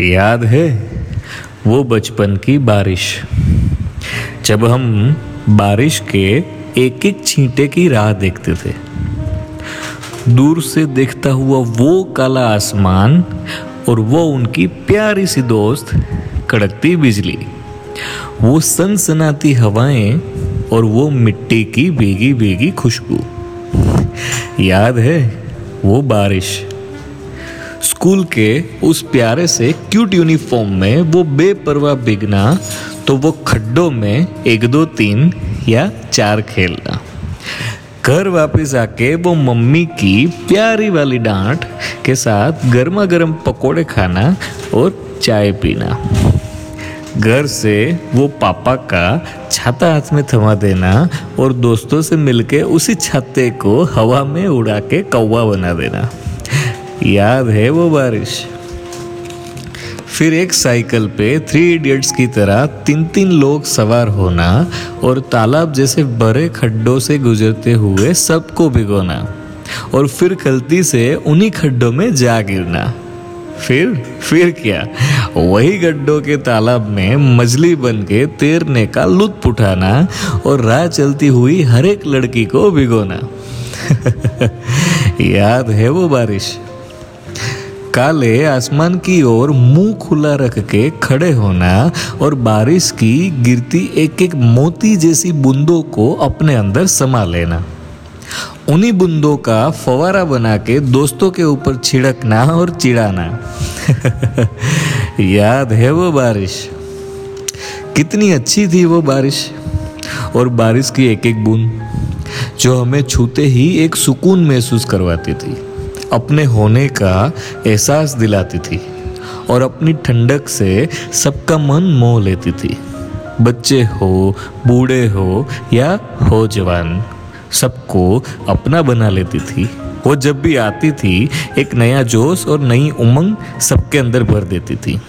याद है? वो बचपन की बारिश। जब हम बारिश के एक एक छींटे की राह देखते थे, दूर से देखता हुआ वो काला आसमान और वो उनकी प्यारी सी दोस्त, कड़कती बिजली, वो सनसनाती हवाएँ और वो मिट्टी की भीगी भीगी खुशबू। याद है वो बारिश। स्कूल के उस प्यारे से क्यूट यूनिफॉर्म में वो बेपरवाह बिगना तो वो खड्डों में एक, दो, तीन या चार खेलना। घर वापस आके वो मम्मी की प्यारी वाली डांट के साथ गर्मा गर्म पकोड़े खाना और चाय पीना। घर से वो पापा का छाता हाथ में थमा देना और दोस्तों से मिलके उसी छाते को हवा में उड़ा के कौवा बना देना। याद है वो बारिश। फिर एक साइकिल पे थ्री इडियट्स की तरह तीन तीन लोग सवार होना और तालाब जैसे बड़े खड्डों से गुजरते हुए सबको भिगोना और फिर गलती से उन्हीं खड्डों में जा गिरना। फिर फिर क्या? वही गड्ढों के तालाब में मछली बन के तैरने का लुत्फ उठाना और राह चलती हुई हर एक लड़की को भिगोना। याद है वो बारिश। काले आसमान की ओर मुँह खुला रख के खड़े होना और बारिश की गिरती एक एक मोती जैसी बूंदों को अपने अंदर समा लेना। उन्हीं बूंदों का फवारा बना के दोस्तों के ऊपर छिड़कना और चिड़ाना याद है वो बारिश? कितनी अच्छी थी वो बारिश और बारिश की एक एक बूंद जो हमें छूते ही एक सुकून महसूस करवाती थी। अपने होने का एहसास दिलाती थी और अपनी ठंडक से सबका मन मोह लेती थी। बच्चे हो, बूढ़े हो या हो जवान, सबको अपना बना लेती थी। वो जब भी आती थी, एक नया जोश और नई उमंग सबके अंदर भर देती थी।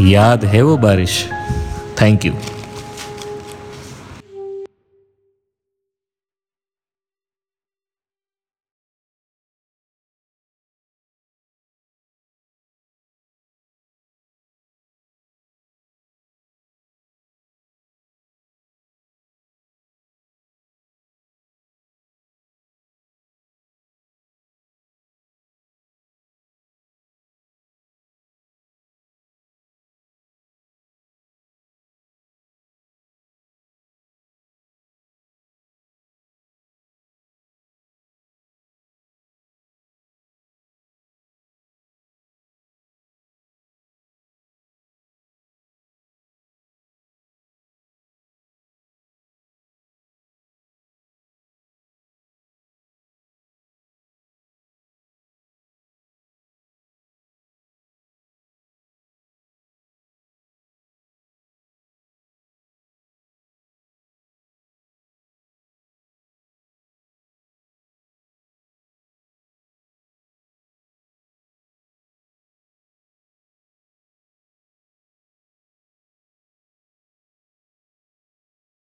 याद है वो बारिश? Thank you